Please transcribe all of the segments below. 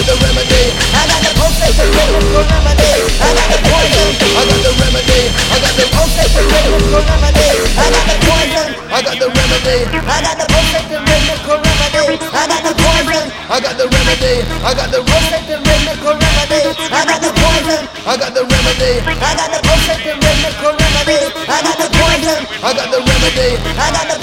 I got the potion for remedy. I got the poison. I got the remedy. I got the potion for remedy. I got the poison. I got the remedy. I got the potion for remedy. I got the poison. I got the remedy. I got the potion for remedy. I got the poison. I got the remedy. I got the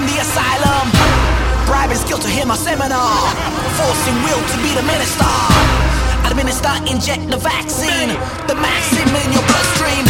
from the asylum. Bribing guilt to hear my seminar. Forcing will to be the minister. Administer, inject the vaccine. The maxim in your bloodstream.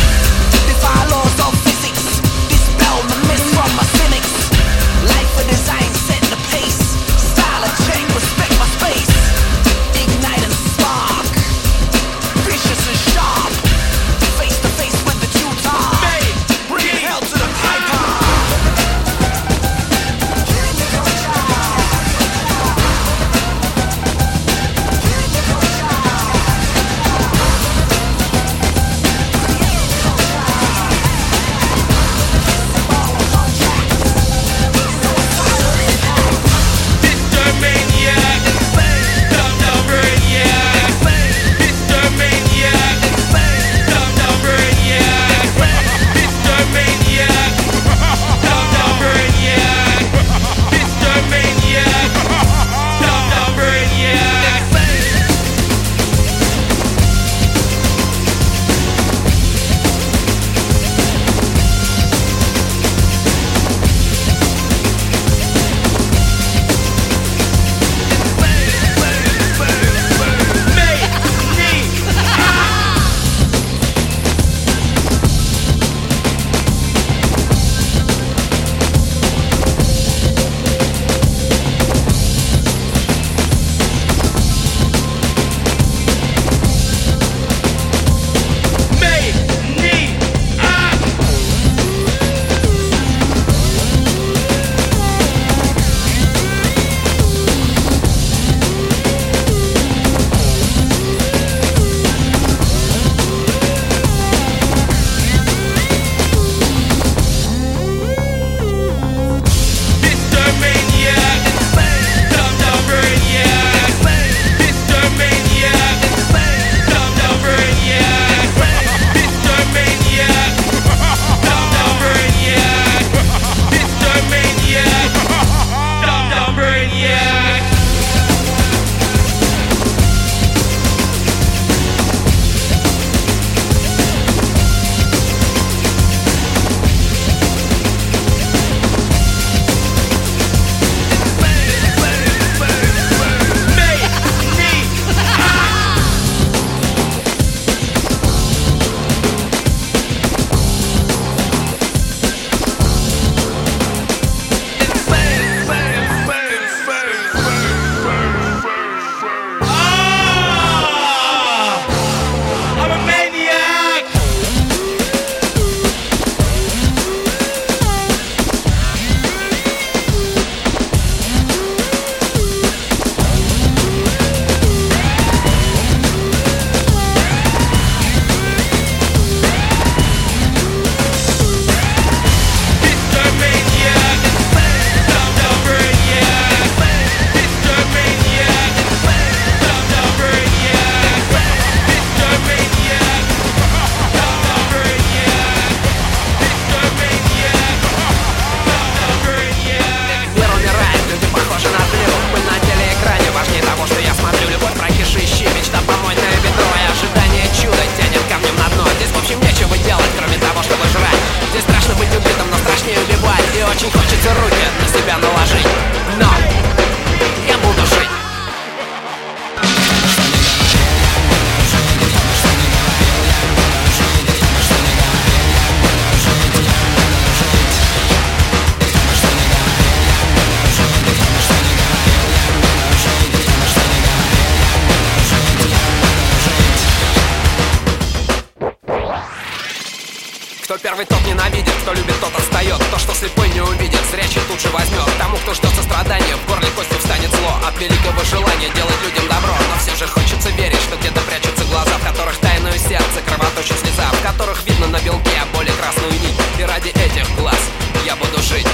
тут возьмет Тому, кто ждет сострадания, в горле кости встанет зло. От великого желания делать людям добро. Но все же хочется верить, что где-то прячутся глаза В которых тайное сердце, кровоточит слеза В которых видно на белке более красную нить. И ради этих глаз я буду жить.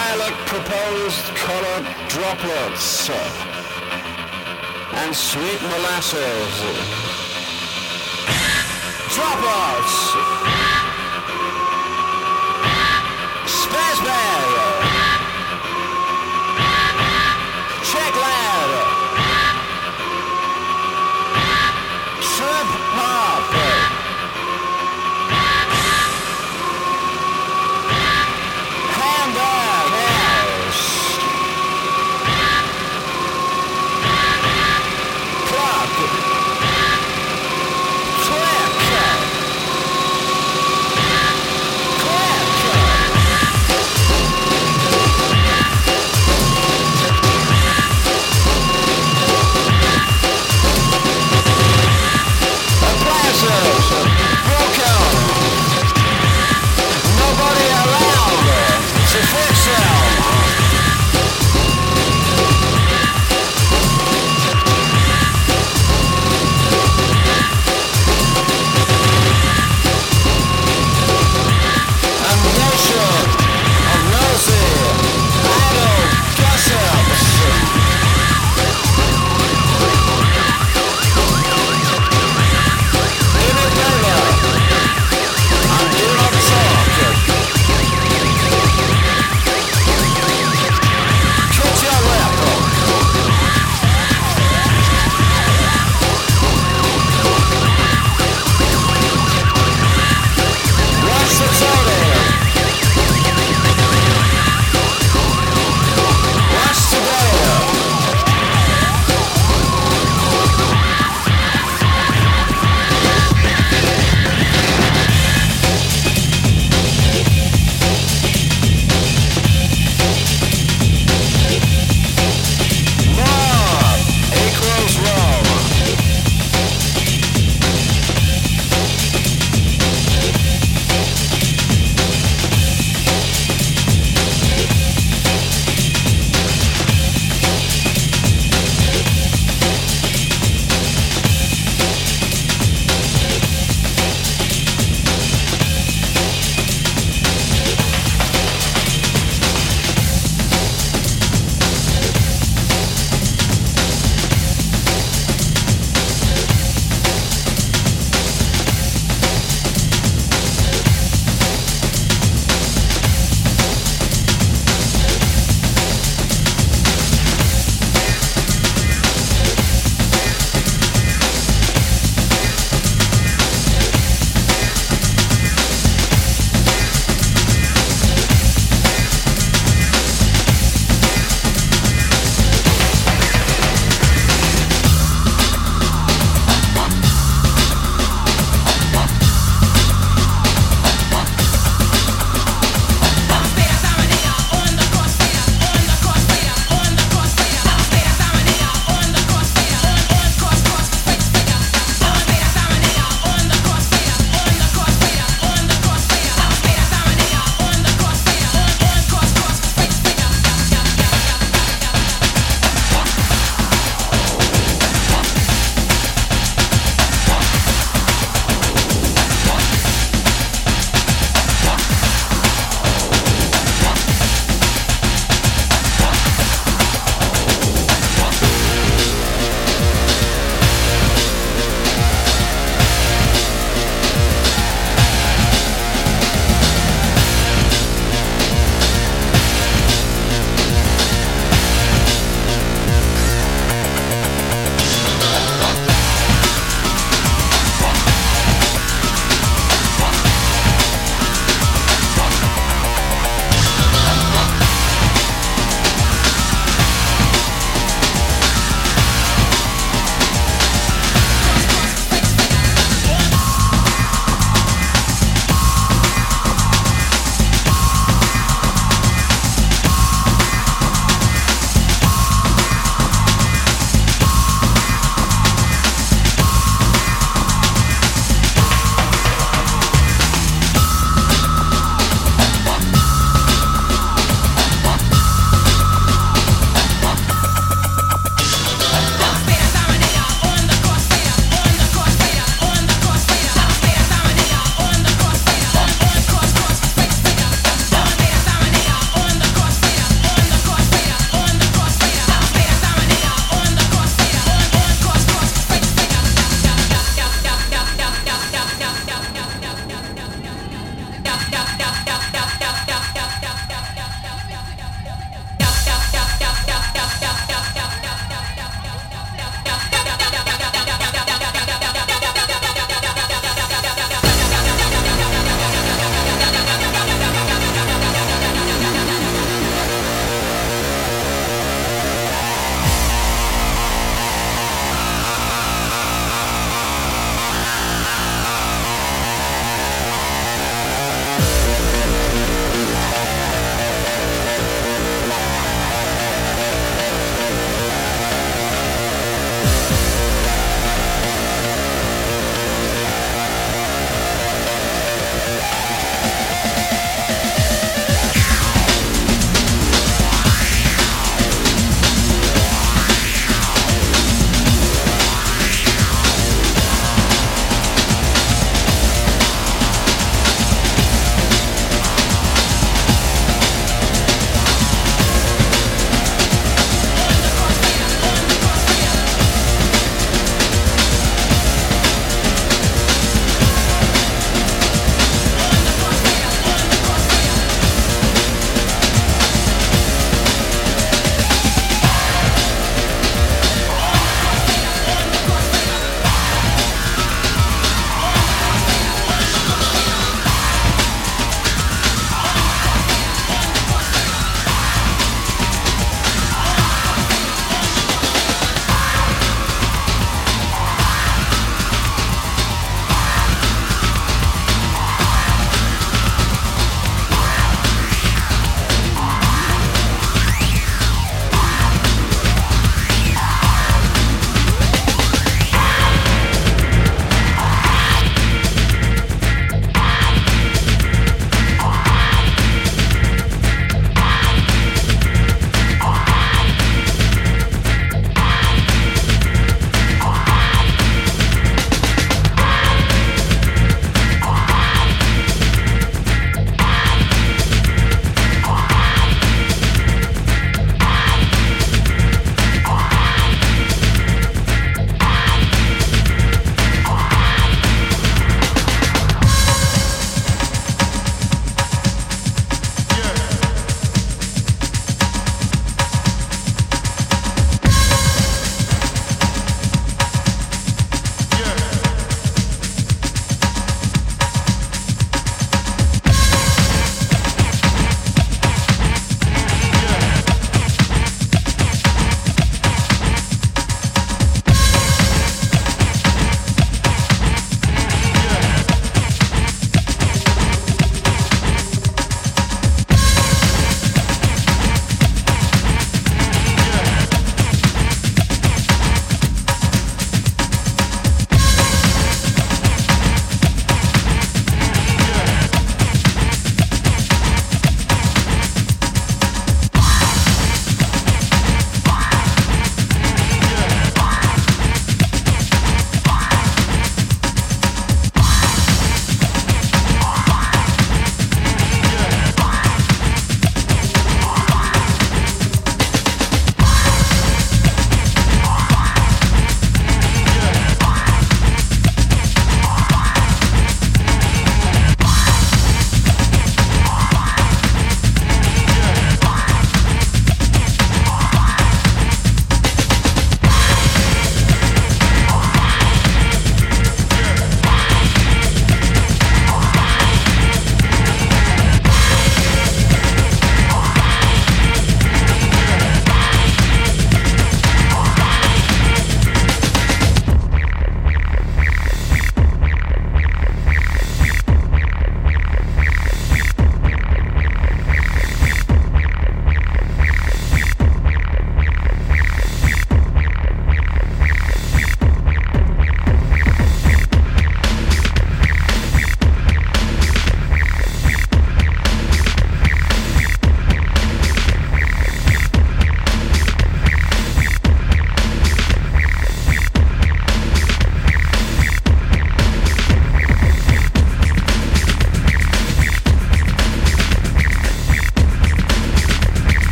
Violet proposed colored droplets and sweet molasses. Droplets.